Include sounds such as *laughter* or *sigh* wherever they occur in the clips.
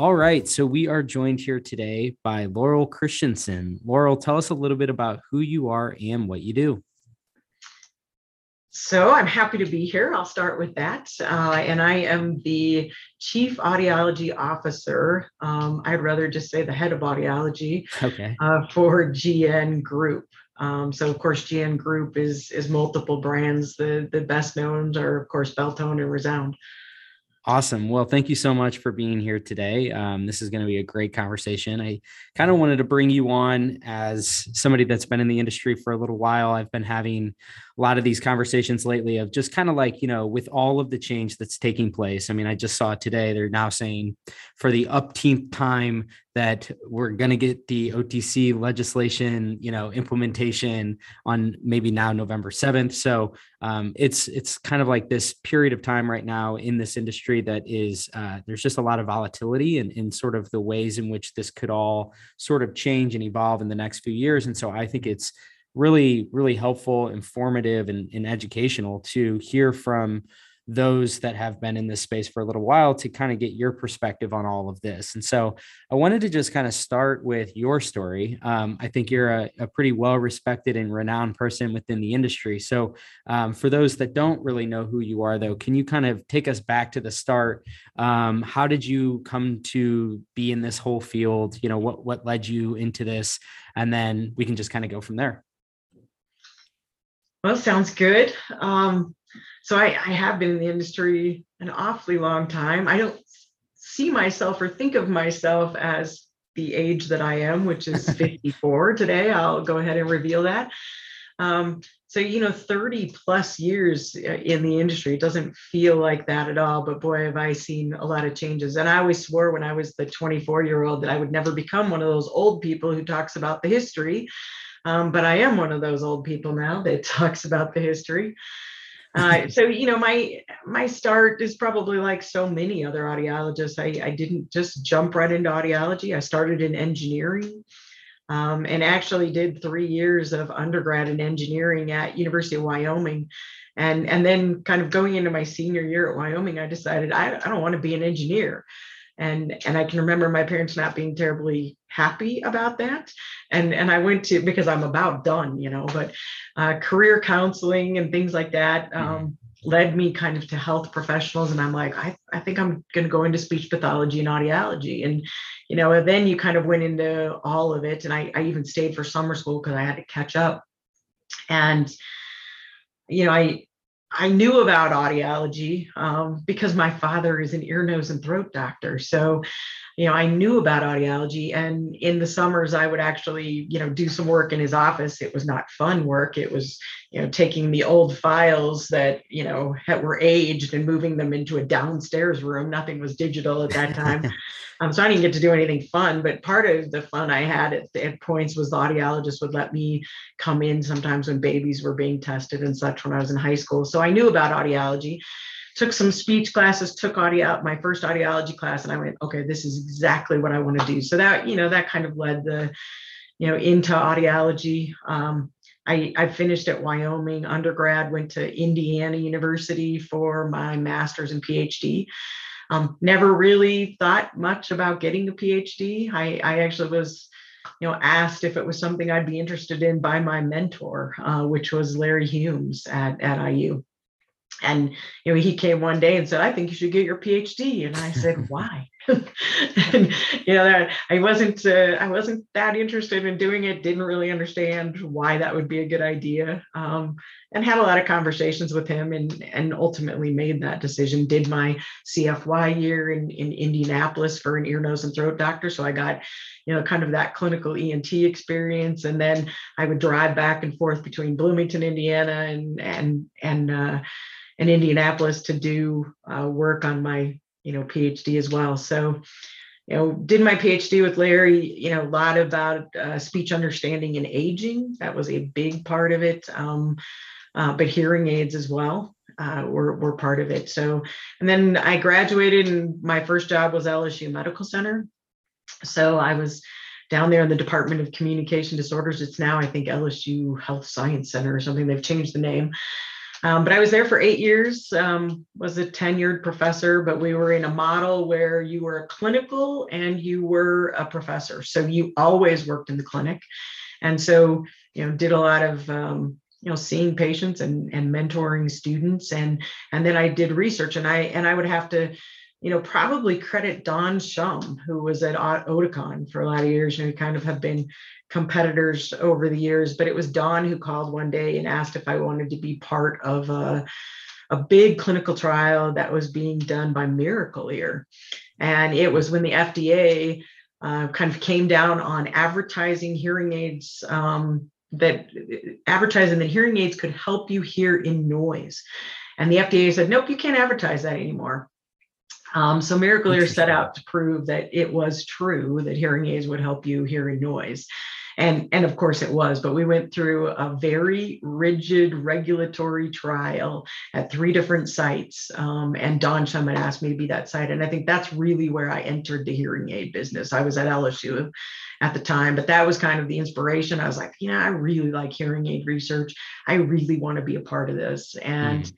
All right. So we are joined here today by Laurel Christensen. Laurel, tell us a little bit about who you are and what you do. So I'm happy to be here. I'll start with that. Uh, and I am the Chief Audiology Officer. Um, I'd rather just say the head of audiology okay. uh, for GN Group. Um, so of course, GN Group is is multiple brands. The the best known are of course Beltone and Resound. Awesome. Well, thank you so much for being here today. Um, this is going to be a great conversation. I kind of wanted to bring you on as somebody that's been in the industry for a little while. I've been having a lot of these conversations lately of just kind of like, you know, with all of the change that's taking place. I mean, I just saw today they're now saying for the upteenth time that we're going to get the OTC legislation, you know, implementation on maybe now November 7th. So um, it's it's kind of like this period of time right now in this industry that is uh, there's just a lot of volatility and in, in sort of the ways in which this could all sort of change and evolve in the next few years. And so I think it's really, really helpful, informative, and, and educational to hear from those that have been in this space for a little while to kind of get your perspective on all of this. And so I wanted to just kind of start with your story. Um, I think you're a, a, pretty well respected and renowned person within the industry. So um, for those that don't really know who you are, though, can you kind of take us back to the start? Um, how did you come to be in this whole field? You know, what what led you into this? And then we can just kind of go from there. Well, sounds good. Um, so I, I have been in the industry an awfully long time. I don't see myself or think of myself as the age that I am, which is *laughs* 54 today. I'll go ahead and reveal that. Um, so, you know, 30 plus years uh, in the industry, it doesn't feel like that at all. But boy, have I seen a lot of changes. And I always swore when I was the 24 year old that I would never become one of those old people who talks about the history. Um, but I am one of those old people now that *laughs* talks about the history. Uh, so you know my my start is probably like so many other audiologists. I, I didn't just jump right into audiology. I started in engineering um, and actually did three years of undergrad in engineering at university of wyoming. And and then kind of going into my senior year at wyoming i decided i, I don't want to be an engineer and and i can remember my parents not being terribly happy about that. And and i went to because i'm about done you know but uh, career counseling and things like that mm-hmm. um, led me kind of to health professionals. And i'm like i, I think i'm going to go into speech pathology and audiology. And you know and then you kind of went into all of it. And i, I even stayed for summer school because i had to catch up. And you know i I knew about audiology um, because my father is an ear, nose, and throat doctor. So, you know, I knew about audiology. And in the summers, I would actually, you know, do some work in his office. It was not fun work. It was, you know, taking the old files that, you know, were aged and moving them into a downstairs room. Nothing was digital at that time. *laughs* Um, so I didn't get to do anything fun, but part of the fun I had at, at points was the audiologist would let me come in sometimes when babies were being tested and such when I was in high school. So I knew about audiology, took some speech classes, took audio, my first audiology class, and I went, okay, this is exactly what I want to do. So that, you know, that kind of led the, you know, into audiology. Um, I, I, finished at Wyoming undergrad, went to Indiana University for my master's and PhD. Um, never really thought much about getting a PhD. I, I, actually was, you know, asked if it was something I'd be interested in by my mentor, uh, which was Larry Humes at, at IU. And you know, he came one day and said, "I think you should get your PhD." And I said, *laughs* "Why?" *laughs* and you know, I wasn't uh, I wasn't that interested in doing it. Didn't really understand why that would be a good idea. Um, and had a lot of conversations with him, and and ultimately made that decision. Did my CFY year in in Indianapolis for an ear, nose, and throat doctor. So I got you know, kind of that clinical ENT experience. And then I would drive back and forth between Bloomington, Indiana, and and and uh, in Indianapolis to do uh, work on my you know PhD as well. So you know, did my PhD with Larry, you know, a lot about uh, speech understanding and aging. That was a big part of it. Um, uh, but hearing aids as well uh, were, were part of it. So, and then I graduated and my first job was LSU Medical Center. So I was down there in the Department of Communication Disorders. It's now, I think, LSU Health Science Center or something. They've changed the name. Um, but I was there for eight years, um, was a tenured professor, but we were in a model where you were a clinical and you were a professor. So you always worked in the clinic. And so, you know, did a lot of, um, you know, seeing patients and, and mentoring students. And, and then I did research and I, and I would have to, you know, probably credit Don Schum, who was at Oticon for a lot of years. You know, kind of have been competitors over the years, but it was Don who called one day and asked if I wanted to be part of a, a big clinical trial that was being done by Miracle-Ear. And it was when the FDA uh, kind of came down on advertising hearing aids um, that advertising that hearing aids could help you hear in noise. And the FDA said, nope, you can't advertise that anymore. Um, so Miracle-Ear set out to prove that it was true that hearing aids would help you hear in noise. And, and of course it was, but we went through a very rigid regulatory trial at three different sites. Um, and Don Schum had asked me to be that site. And I think that's really where I entered the hearing aid business. I was at LSU at the time, but that was kind of the inspiration. I was like, you know, I really like hearing aid research. I really want to be a part of this. And mm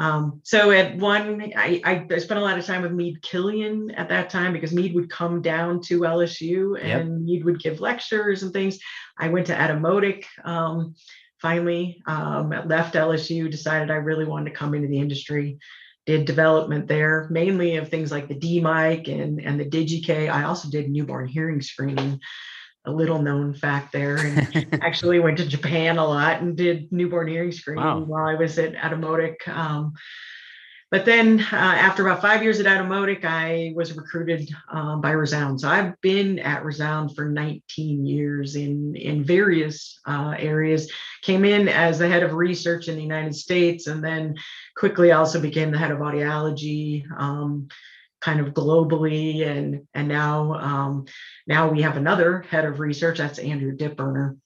um, so at one, I, I, spent a lot of time with Mead Killion at that time because Mead would come down to LSU and yep. Mead would give lectures and things. I went to Etymotic. Um, finally, um, left LSU, decided I really wanted to come into the industry. Did development there, mainly of things like the D-Mic and, and the DigiK. I also did newborn hearing screening a little known fact there and *laughs* actually went to Japan a lot and did newborn hearing screening wow. while I was at Etymotic. Um, but then uh, after about five years at Etymotic, I was recruited um, by Resound. So I've been at Resound for 19 years in, in various uh, areas. Came in as the head of research in the United States and then quickly also became the head of audiology. Um, kind of globally and and now um, now we have another head of research that's andrew dittberner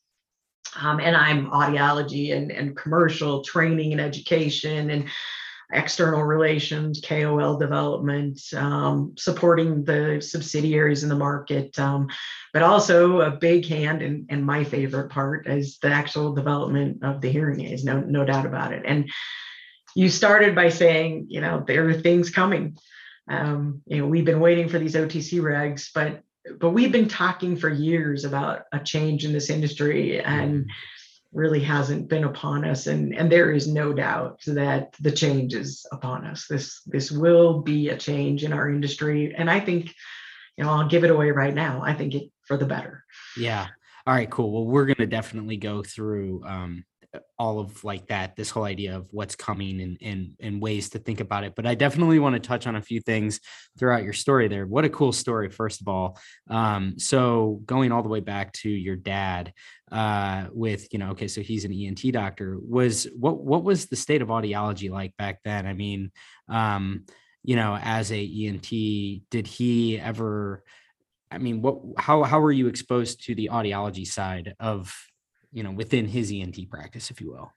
um, and i'm audiology and, and commercial training and education and external relations kol development um, supporting the subsidiaries in the market um, but also a big hand and, and my favorite part is the actual development of the hearing aids no, no doubt about it. And you started by saying you know there are things coming um, you know, we've been waiting for these OTC regs, but but we've been talking for years about a change in this industry and really hasn't been upon us. And and there is no doubt that the change is upon us. This this will be a change in our industry. And i think you know i'll give it away right now. I think it for the better. Yeah. All right cool. Well we're going to definitely go through um all of like that this whole idea of what's coming and, and and ways to think about it but i definitely want to touch on a few things throughout your story there. What a cool story first of all. Um, so going all the way back to your dad uh, with you know okay so he's an ent doctor was what what was the state of audiology like back then? I mean um, you know as a ent did he ever i mean what how how were you exposed to the audiology side of you know, within his ENT practice, if you will.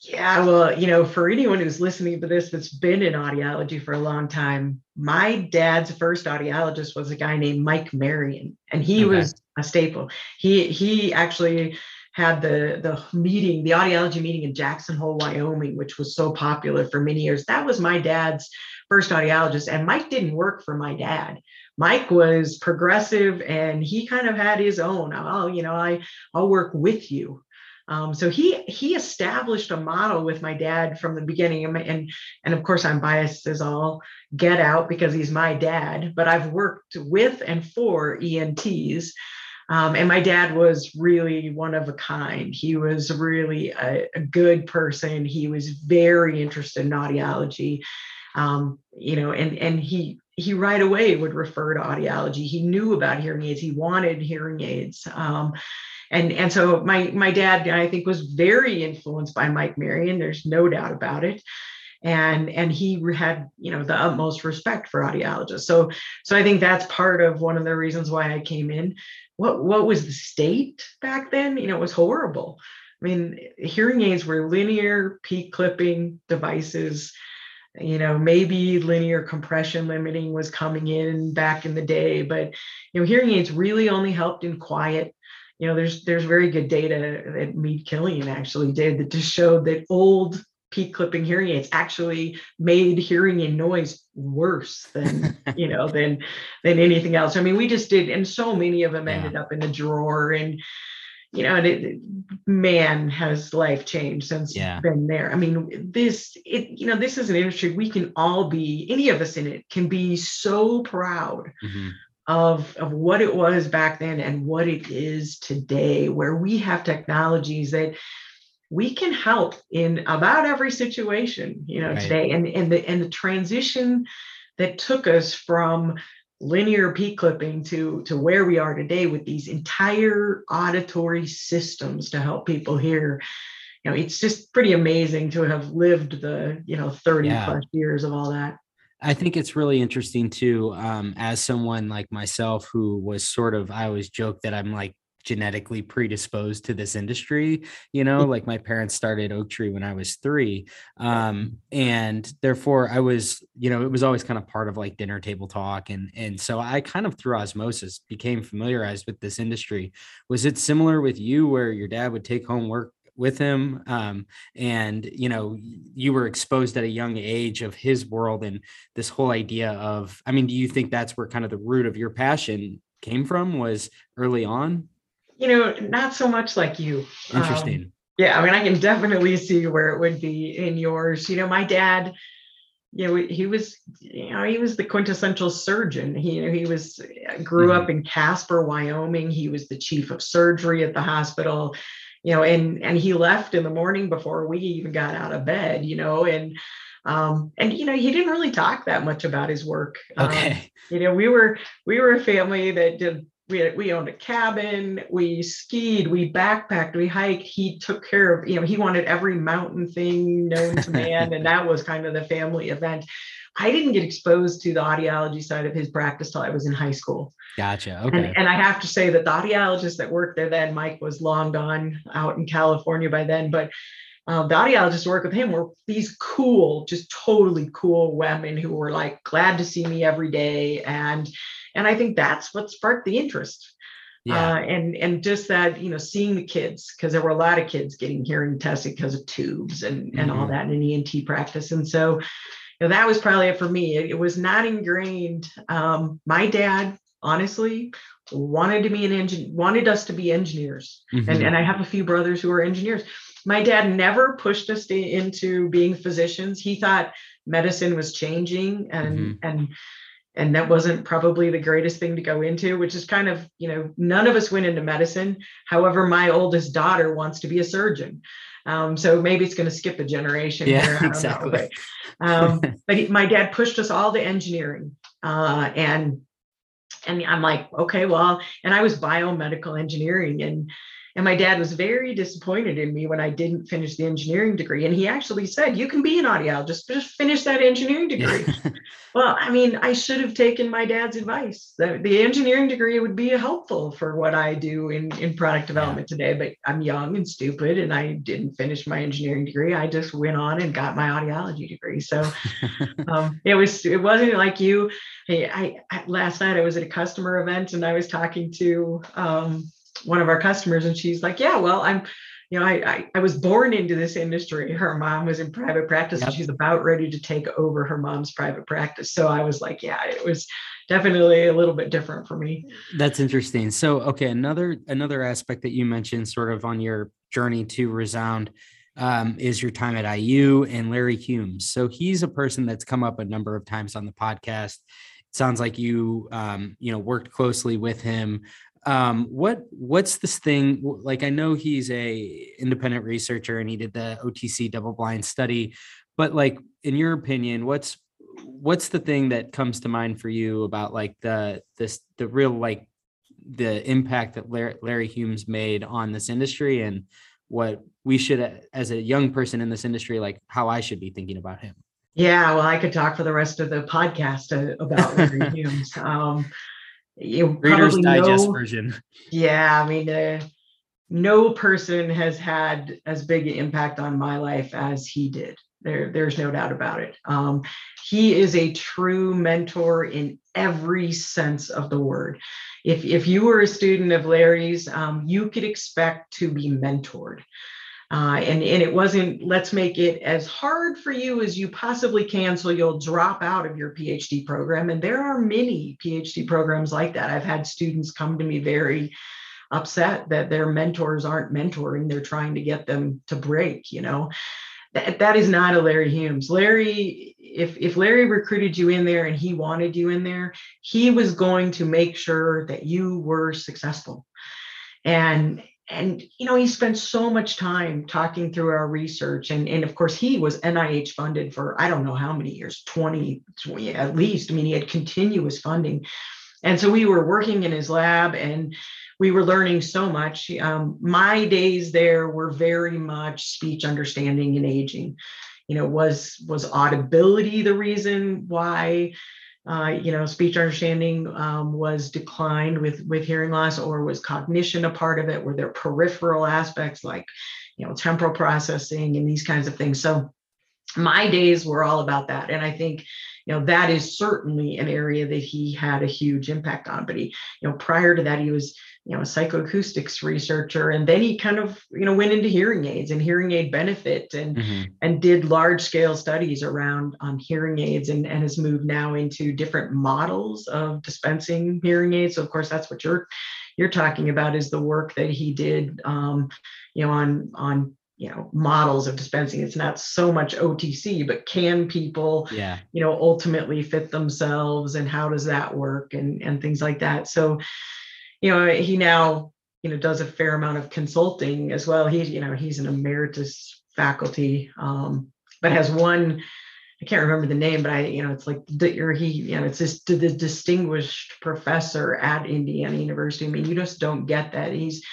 Yeah, well, you know, for anyone who's listening to this that's been in audiology for a long time, my dad's first audiologist was a guy named Mike Marion, and he okay. was a staple. He he actually had the the meeting, the audiology meeting in Jackson Hole, Wyoming, which was so popular for many years. That was my dad's first audiologist, and Mike didn't work for my dad. Mike was progressive and he kind of had his own. Oh, you know, I I'll work with you. Um, so he he established a model with my dad from the beginning, and, and and of course I'm biased as all get out because he's my dad. But I've worked with and for ENTs, um, and my dad was really one of a kind. He was really a, a good person. He was very interested in audiology, um, you know, and and he he right away would refer to audiology. He knew about hearing aids. He wanted hearing aids. Um, and, and so my, my dad, I think, was very influenced by Mike Marion. There's no doubt about it. and and he had you know the utmost respect for audiologists so so i think that's part of one of the reasons why i came in what what was the state back then? You know it was horrible. I mean hearing aids were linear peak clipping devices you know maybe linear compression limiting was coming in back in the day but you know hearing aids really only helped in quiet. You know there's there's very good data that Mead Killion actually did that just showed that old peak clipping hearing aids actually made hearing in noise worse than *laughs* you know than than anything else. I mean, we just did, and so many of them yeah. ended up in a drawer, and you know, and it, man has life changed since yeah. been there. I mean, this it you know this is an industry we can all be any of us in it can be so proud. Mm-hmm. Of, of what it was back then and what it is today, where we have technologies that we can help in about every situation you know right. today and and the and the transition that took us from linear peak clipping to to where we are today with these entire auditory systems to help people hear you know it's just pretty amazing to have lived the you know 30 yeah. plus years of all that I think it's really interesting too, um, as someone like myself who was sort of, I always joke that I'm like genetically predisposed to this industry you know like my parents started Oaktree when i was three um, and therefore i was you know it was always kind of part of like dinner table talk and and so i kind of through osmosis became familiarized with this industry. Was it similar with you where your dad would take home work with him um, and you know you were exposed at a young age of his world and this whole idea of i mean do you think that's where kind of the root of your passion came from was early on you know, not so much like you. Um, Interesting. Um, yeah, I mean, I can definitely see where it would be in yours. You know, my dad, you know, he was, you know, he was the quintessential surgeon. He, you know, he was grew mm-hmm. up in Casper, Wyoming. He was the chief of surgery at the hospital. You know, and and he left in the morning before we even got out of bed. You know, and um, and you know he didn't really talk that much about his work okay um, you know we were we were a family that did we had, we owned a cabin we skied we backpacked we hiked. He took care of you know he wanted every mountain thing known to man and that was kind of the family event. I didn't get exposed to the audiology side of his practice till i was in high school. Gotcha okay. and, and i have to say that the audiologist that worked there then mike was long gone out in california by then but uh, the audiologists work with him were these cool, just totally cool women who were like glad to see me every day. And and i think that's what sparked the interest yeah. Uh, and and just that you know seeing the kids because there were a lot of kids getting hearing tested because of tubes and and mm-hmm. all that in ENT practice and so you know, that was probably it for me it, it was not ingrained um, my dad honestly wanted to be an engine wanted us to be engineers mm-hmm. and and I have a few brothers who are engineers my dad never pushed us to, into being physicians he thought medicine was changing and mm-hmm. and and that wasn't probably the greatest thing to go into which is kind of you know none of us went into medicine. However my oldest daughter wants to be a surgeon. Um, so maybe it's going to skip a generation yeah here, exactly. but, um, *laughs* but he, my dad pushed us all to engineering uh, and and i'm like okay well and i was biomedical engineering and and my dad was very disappointed in me when I didn't finish the engineering degree. And he actually said, You can be an audiologist, but just finish that engineering degree. *laughs* well, I mean, I should have taken my dad's advice. The, the engineering degree would be helpful for what I do in, in product development yeah. today. But I'm young and stupid and I didn't finish my engineering degree. I just went on and got my audiology degree. So *laughs* um, it was it wasn't like you. Hey, I, I last night I was at a customer event and I was talking to um, one of our customers and she's like yeah well i'm you know I, I, I was born into this industry her mom was in private practice yep. and she's about ready to take over her mom's private practice so i was like yeah it was definitely a little bit different for me that's interesting so okay another another aspect that you mentioned sort of on your journey to resound um, is your time at IU and Larry Humes. So he's a person that's come up a number of times on the podcast. It sounds like you, um, you know, worked closely with him um what what's this thing like i know he's a independent researcher and he did the otc double blind study but like in your opinion what's what's the thing that comes to mind for you about like the this the real like the impact that larry, larry humes made on this industry and what we should as a young person in this industry like how i should be thinking about him Yeah, well, I could talk for the rest of the podcast about Larry *laughs* Humes. Um, you Reader's Digest know, version. Yeah, I mean, uh, no person has had as big an impact on my life as he did. There, there's no doubt about it. Um, he is a true mentor in every sense of the word. If, if you were a student of Larry's, um, you could expect to be mentored. Uh, and, and it wasn't, let's make it as hard for you as you possibly can so you'll drop out of your PhD program. And there are many PhD programs like that. I've had students come to me very upset that their mentors aren't mentoring, they're trying to get them to break, you know. That, that is not a Larry Humes. Larry, if, if Larry recruited you in there and he wanted you in there, he was going to make sure that you were successful. And and you know he spent so much time talking through our research and and of course he was nih funded for i don't know how many years 20, 20 at least. I mean he had continuous funding. And so we were working in his lab and we were learning so much. Um, my days there were very much speech understanding and aging. You know was was audibility the reason why uh, you know, speech understanding um, was declined with with hearing loss, or was cognition a part of it? Were there peripheral aspects like, you know, temporal processing and these kinds of things? So, my days were all about that, and I think, you know, that is certainly an area that he had a huge impact on. But he, you know, prior to that, he was you know a psychoacoustics researcher and then he kind of you know went into hearing aids and hearing aid benefit and mm-hmm. and did large scale studies around on hearing aids and, and has moved now into different models of dispensing hearing aids so of course that's what you're you're talking about is the work that he did um, you know on on you know models of dispensing it's not so much otc but can people yeah you know ultimately fit themselves and how does that work and and things like that so you know, he now, you know, does a fair amount of consulting as well. He's, you know, he's an emeritus faculty, um, but has one, I can't remember the name, but I, you know, it's like the, or he, you know, it's just the distinguished professor at Indiana University. I mean, you just don't get that. He's,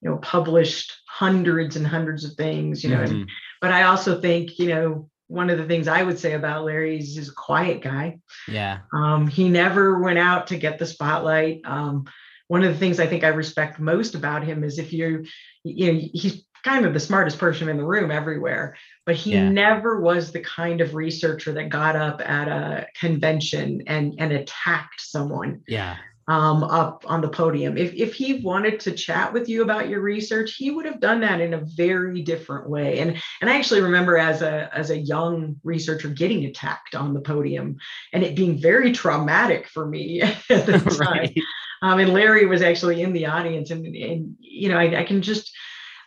you know, published hundreds and hundreds of things, you know, mm-hmm. and, but I also think, you know, one of the things I would say about Larry is he's a quiet guy. Yeah. Um, he never went out to get the spotlight. Um, one of the things I think I respect most about him is if you, you know, he's kind of the smartest person in the room everywhere, but he yeah. never was the kind of researcher that got up at a convention and and attacked someone. Yeah. Um, up on the podium. If if he wanted to chat with you about your research, he would have done that in a very different way. And and I actually remember as a as a young researcher getting attacked on the podium and it being very traumatic for me *laughs* at the *laughs* time. right. Um, and Larry was actually in the audience, and, and you know, I, I can just,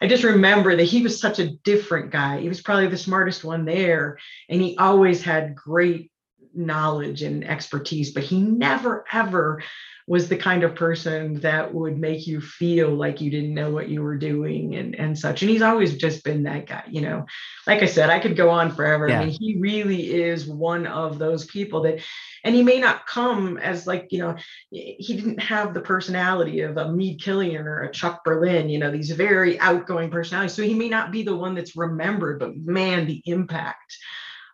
I just remember that he was such a different guy. He was probably the smartest one there, and he always had great knowledge and expertise, but he never ever was the kind of person that would make you feel like you didn't know what you were doing and, and such. And he's always just been that guy, you know. Like I said, I could go on forever. Yeah. I mean, he really is one of those people that, and he may not come as like, you know, he didn't have the personality of a Mead Killion or a Chuck Berlin, you know, these very outgoing personalities. So he may not be the one that's remembered, but man, the impact.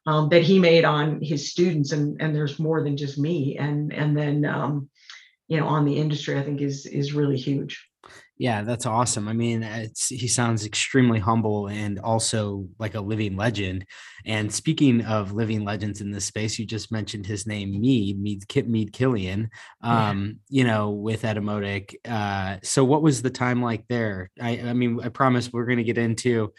Um, that he made on his students and and there's more than just me and and then um, you know on the industry i think is is really huge. Yeah that's awesome. I mean he sounds extremely humble and also like a living legend. And speaking of living legends in this space you just mentioned his name mead mead, Kit mead killion um yeah. you know with etymotic uh so what was the time like there? I i mean i promise we're going to get into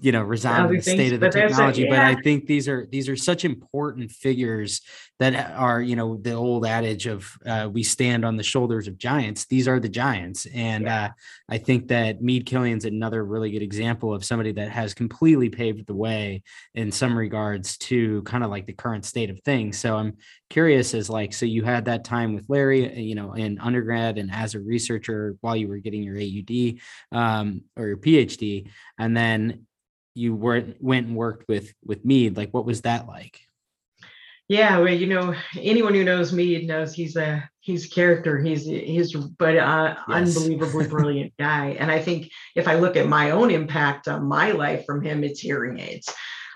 you know resound the state of the technology a, yeah. but i think these are these are such important figures that are you know the old adage of uh, we stand on the shoulders of giants these are the giants and yeah. uh, i think that mead killion's another really good example of somebody that has completely paved the way in some regards to kind of like the current state of things so i'm curious as like so you had that time with larry uh, you know in undergrad and as a researcher while you were getting your aud um, or your phd and then you were went and worked with with Mead. Like, what was that like? Yeah, well, you know, anyone who knows Mead knows he's a he's a character. He's he's but uh, yes. unbelievably *laughs* brilliant guy. And I think if I look at my own impact on my life from him, it's hearing aids.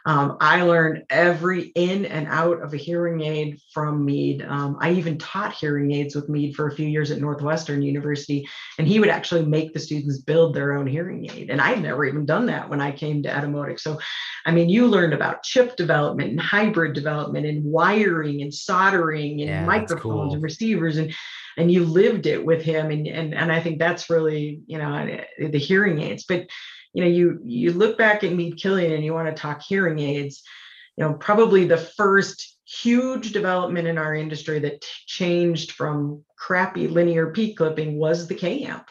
Um, I learned every in and out of a hearing aid from Mead. Um, I even taught hearing aids with Mead for a few years at Northwestern University, and he would actually make the students build their own hearing aid. And I'd never even done that when I came to Etymotic. So, I mean, you learned about chip development and hybrid development and wiring and soldering and Yeah, microphones cool. and receivers and and you lived it with him and and and I think that's really you know the hearing aids but you know you you look back at Mead Killion and you want to talk hearing aids you know probably the first huge development in our industry that t- changed from crappy linear peak clipping was the K-amp.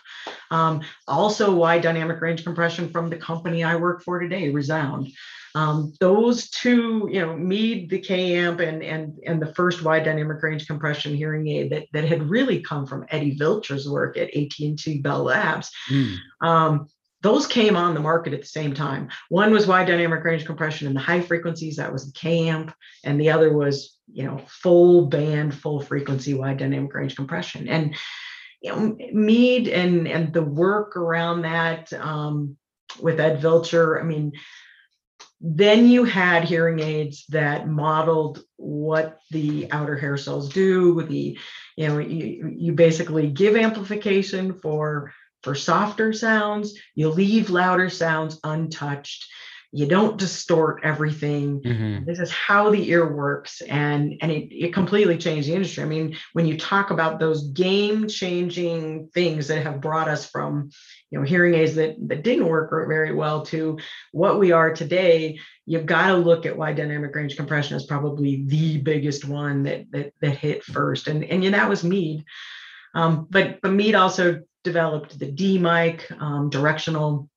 Um, also wide dynamic range compression from the company I work for today Resound. Um, those two, you know, Mead, the K-amp, and and and the first wide dynamic range compression hearing aid that that had really come from Eddie Villchur's work at AT&T Bell Labs. Mm, Um, those came on the market at the same time. One was wide dynamic range compression in the high frequencies, that was K-amp, and the other was, you know, full band, full frequency wide dynamic range compression. And you know, Mead and and the work around that um, with Ed Villchur, I mean, then you had hearing aids that modeled what the outer hair cells do the you know you, you basically give amplification for for softer sounds. You leave louder sounds untouched. You don't distort everything. Mhm. this is how the ear works and and it, it completely changed the industry. I mean when you talk about those game changing things that have brought us from you know hearing aids that that didn't work very well to what we are today you've got to look at why dynamic range compression is probably the biggest one that that, that hit first. And and yeah, that was mead um, but but mead also developed the d mic um, directional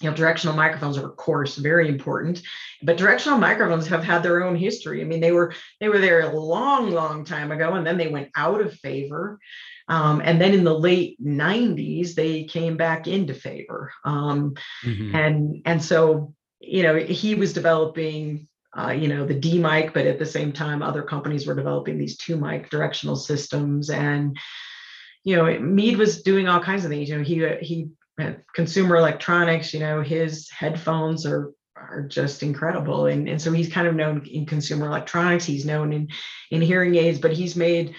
you know, directional microphones are of course very important, but directional microphones have had their own history. I mean, they were they were there a long, long time ago, and then they went out of favor. Um, and then in the late 90s, they came back into favor. Um, Mhm. and and so you know he was developing uh, you know the D mic, but at the same time, other companies were developing these two mic directional systems, and you know Mead was doing all kinds of things. You know he he consumer electronics. You know his headphones are are just incredible, and and so he's kind of known in consumer electronics. He's known in in hearing aids, but he's made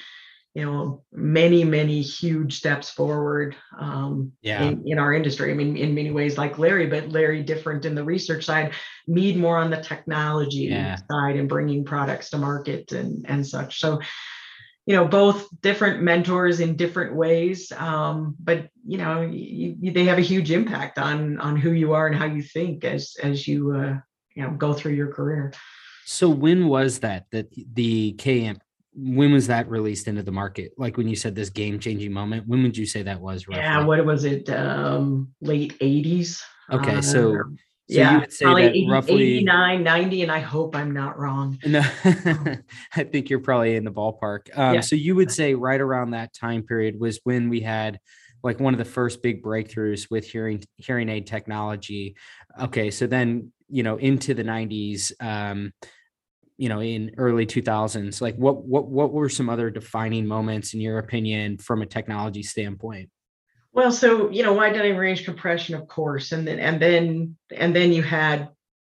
you know many many huge steps forward um, Yeah. in, in our industry i mean in many ways like larry but larry different in the research side mead more on the technology Yeah. side and bringing products to market and and such so you know both different mentors in different ways um, but you know you, you, they have a huge impact on on who you are and how you think as as you uh, you know go through your career So when was that that the K-amp when was that released into the market? Like when you said this game changing moment, when would you say that was roughly? yeah what was it um late 80s Okay, Uh, so so yeah, you would say probably that 80 roughly 89, 90, and I hope I'm not wrong. *laughs* No, *laughs* I think you're probably in the ballpark. Um, Yeah. So you would say right around that time period was when we had like one of the first big breakthroughs with hearing hearing aid technology. Okay, so then you know into the 90s, um, you know, in early 2000s, like what what what were some other defining moments in your opinion from a technology standpoint? Well, so you know, wide dynamic range compression, of course, and then and then and then you had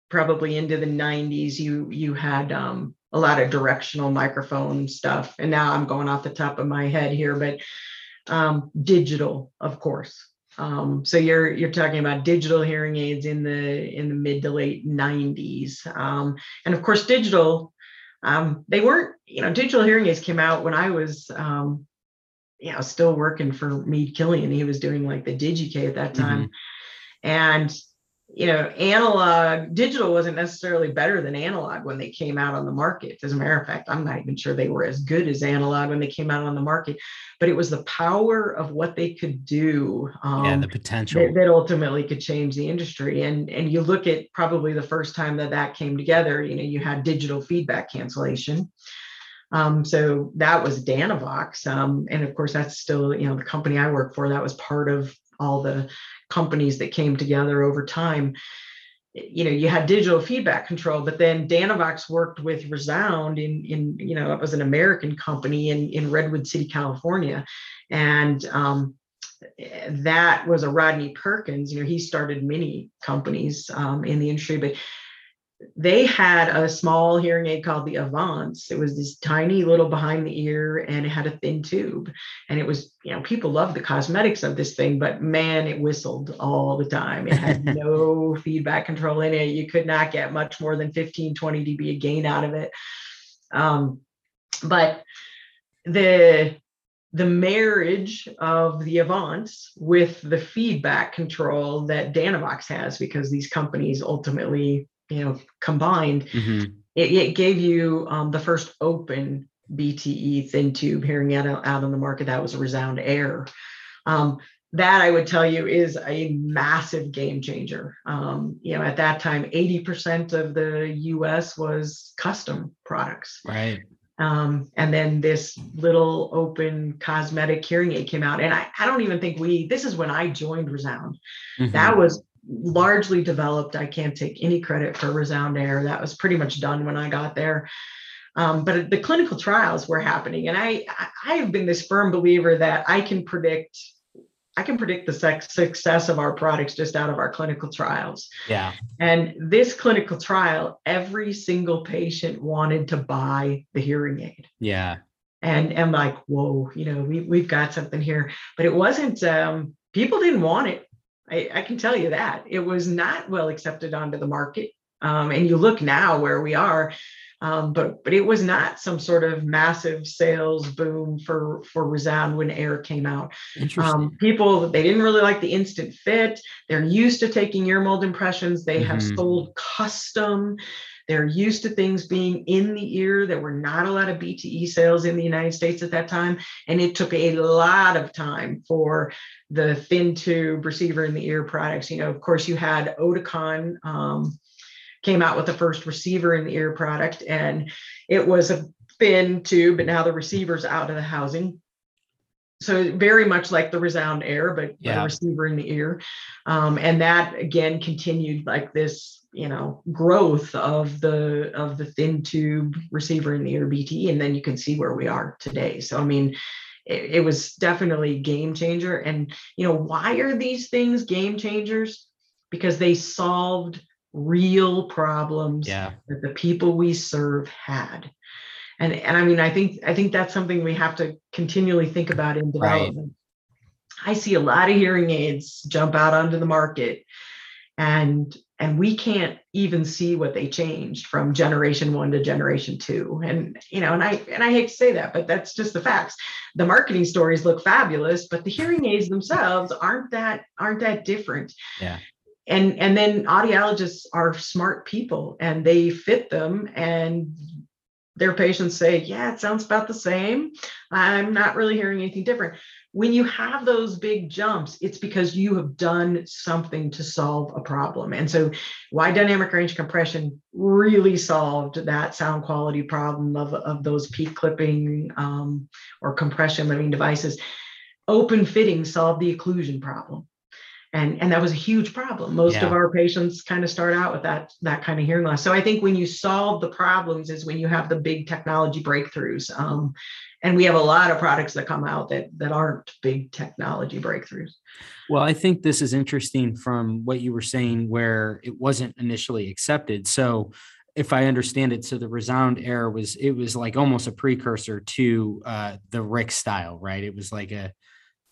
probably into the 90s, you you had um, a lot of directional microphone stuff. And now I'm going off the top of my head here, but um, digital, of course. Um, so you're you're talking about digital hearing aids in the in the mid to late 90s, um, and of course digital. Um, they weren't, you know, digital hearing aids came out when I was, um, you know, still working for Mead Killion. He was doing like the DigiK at that time, and you know, analog digital wasn't necessarily better than analog when they came out on the market. As a matter of fact, I'm not even sure they were as good as analog when they came out on the market, but it was the power of what they could do. Um, yeah, the potential. that, that ultimately could change the industry. And and you look at probably the first time that that came together. You know, you had digital feedback cancellation. Um, so that was Danavox, um, and of course that's still you know the company I work for. That was part of all the companies that came together over time. You know, you had digital feedback control, but then Danavox worked with Resound in in you know it was an American company in in Redwood City, California, and um, that was a Rodney Perkins. You know, he started many companies um, in the industry, but they had a small hearing aid called the Avance. It was this tiny little behind the ear and it had a thin tube. And it was, you know, people loved the cosmetics of this thing, but man, it whistled all the time. It had *laughs* no feedback control in it. You could not get much more than 15, 20 dB gain out of it. Um, but the the marriage of the Avance with the feedback control that Danavox has, because these companies ultimately you know combined mm-hmm. it, it, gave you um, the first open bte thin tube hearing out, out on the market that was a resound air. Um, that i would tell you is a massive game changer. Um, you know at that time 80% of the us was custom products. Right. Um, and then this little open cosmetic hearing aid came out and I, I don't even think we this is when i joined resound. Mm-hmm. that was largely developed. I can't take any credit for Resound Air. That was pretty much done when I got there. Um, but the clinical trials were happening, and I I have been this firm believer that I can predict I can predict the success of our products just out of our clinical trials. Yeah. And this clinical trial, every single patient wanted to buy the hearing aid. Yeah. And I'm like, whoa, you know, we we've got something here. But it wasn't um, people didn't want it. I, I, can tell you that it was not well accepted onto the market. Um, and you look now where we are, um, but but it was not some sort of massive sales boom for for Resound when Air came out. Um, people they didn't really like the instant fit. They're used to taking ear mold impressions. They mm-hmm. have sold custom they're used to things being in the ear. There were not a lot of BTE sales in the United States at that time. And it took a lot of time for the thin tube receiver in the ear products. You know, of course, you had Oticon um, came out with the first receiver in the ear product, and it was a thin tube, but now the receiver's out of the housing so very much like the resound air but, yeah. receiver in the ear. Um, and that again continued like this you know growth of the of the thin tube receiver in the ear bt and then you can see where we are today. So i mean it, it was definitely game changer. And you know why are these things game changers? Because they solved real problems yeah. that the people we serve had and and i mean i think i think that's something we have to continually think about in development. Right. i see a lot of hearing aids jump out onto the market and and we can't even see what they changed from generation one to generation two. And you know and i and i hate to say that but that's just the facts. The marketing stories look fabulous but the hearing aids themselves aren't that aren't that different. Yeah. And and then audiologists are smart people and they fit them and their patients say, Yeah, it sounds about the same. I'm not really hearing anything different. When you have those big jumps, it's because you have done something to solve a problem. And so, why dynamic range compression really solved that sound quality problem of, of those peak clipping um, or compression limiting devices. Open fitting solved the occlusion problem and and that was a huge problem most yeah. of our patients kind of start out with that that kind of hearing loss so i think when you solve the problems is when you have the big technology breakthroughs um, and we have a lot of products that come out that that aren't big technology breakthroughs well i think this is interesting from what you were saying where it wasn't initially accepted so if I understand it, so the resound air was it was like almost a precursor to uh, the Rick style, right? It was like a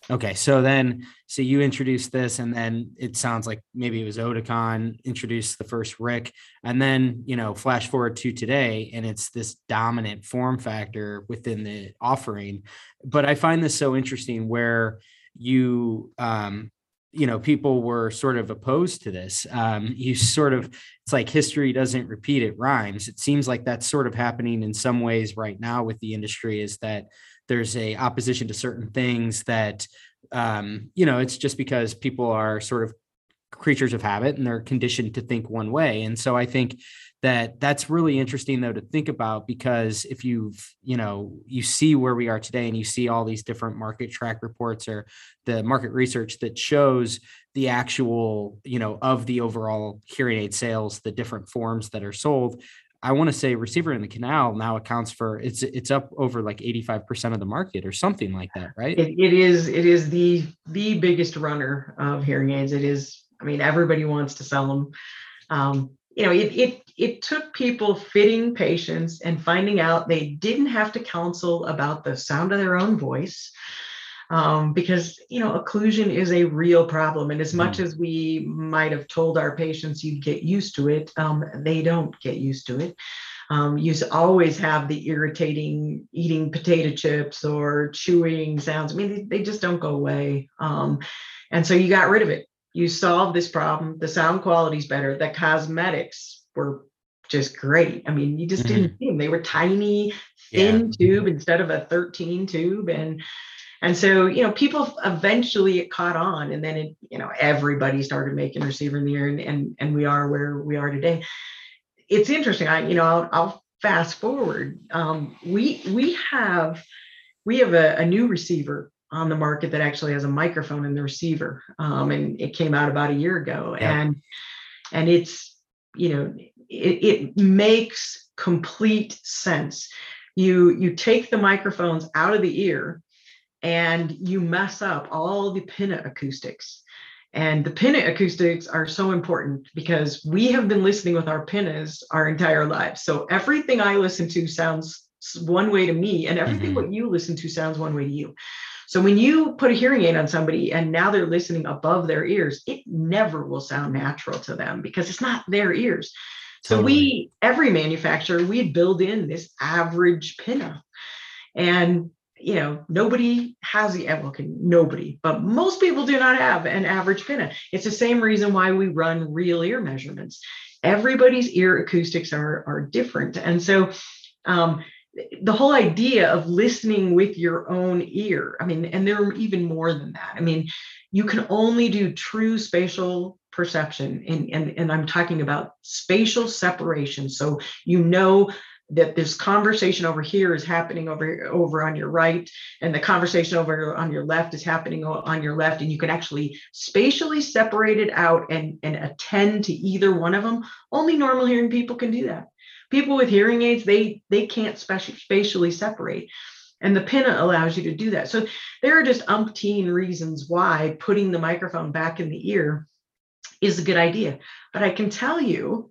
Okay, so then so you introduced this, and then it sounds like maybe it was Oticon introduced the first Rick, and then you know flash forward to today, and it's this dominant form factor within the offering. But I find this so interesting where you um, you know people were sort of opposed to this um, you sort of it's like history doesn't repeat it rhymes it seems like that's sort of happening in some ways right now with the industry is that there's a opposition to certain things that um, you know it's just because people are sort of creatures of habit and they're conditioned to think one way. And so i think that that's really interesting though to think about because if you've you know you see where we are today and you see all these different market track reports or the market research that shows the actual you know of the overall hearing aid sales the different forms that are sold I want to say receiver in the canal now accounts for it's it's up over like 85% of the market or something like that, right? it, it is it is the the biggest runner of hearing aids. It is, I mean, everybody wants to sell them. Um, you know, it, it it took people fitting patients and finding out they didn't have to counsel about the sound of their own voice. Um, because you know occlusion is a real problem and as much mm. as we might have told our patients you'd get used to it um, they don't get used to it um, you always have the irritating eating potato chips or chewing sounds i mean they, they just don't go away um, and so you got rid of it you solved this problem. The sound quality is better. The cosmetics were just great. I mean, you just mm-hmm. didn't see them. They were tiny, thin yeah. tube instead of a 13 tube. And and so, you know, people eventually it caught on and then it, you know, everybody started making receiver in the ear and and, and we are where we are today. It's interesting. I, you know, I'll, I'll fast forward. Um, we we have we have a, a new receiver on the market that actually has a microphone in the receiver um, and it came out about a year ago yeah. and and it's you know it, it makes complete sense you you take the microphones out of the ear and you mess up all the pinna acoustics and the pinna acoustics are so important because we have been listening with our pinnas our entire lives so everything i listen to sounds one way to me and everything mm-hmm. what you listen to sounds one way to you so when you put a hearing aid on somebody and now they're listening above their ears, it never will sound natural to them because it's not their ears. Totally. So we, every manufacturer, we build in this average pinna. And you know, nobody has the well, nobody, but most people do not have an average pinna. It's the same reason why we run real ear measurements. Everybody's ear acoustics are are different, and so um, the whole idea of listening with your own ear i mean and there are even more than that i mean you can only do true spatial perception and, and, and i'm talking about spatial separation so you know that this conversation over here is happening over over on your right and the conversation over on your left is happening on your left and you can actually spatially separate it out and and attend to either one of them only normal hearing people can do that. People with hearing aids they they can't spatially separate and the pinna allows you to do that. So there are just umpteen reasons why putting the microphone back in the ear is a good idea. But i can tell you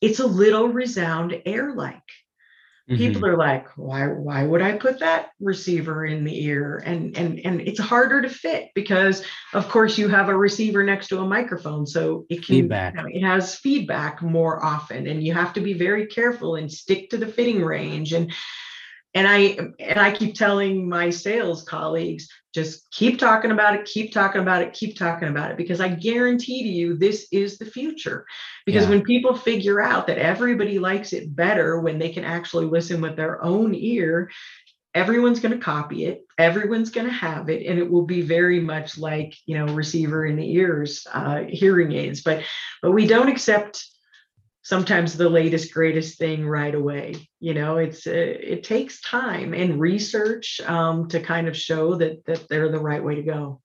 it's a little resound air like Mm-hmm. People are like, why why would I put that receiver in the ear? And and and it's harder to fit because of course you have a receiver next to a microphone. So it can feedback. You know, it has feedback more often and you have to be very careful and stick to the fitting range. And and i and i keep telling my sales colleagues just keep talking about it keep talking about it keep talking about it because i guarantee to you this is the future because yeah. when people figure out that everybody likes it better when they can actually listen with their own ear everyone's going to copy it everyone's going to have it and it will be very much like you know receiver in the ears uh, hearing aids but but we don't accept sometimes the latest greatest thing right away you know? It's uh, it takes time and research um, to kind of show that that they're the right way to go.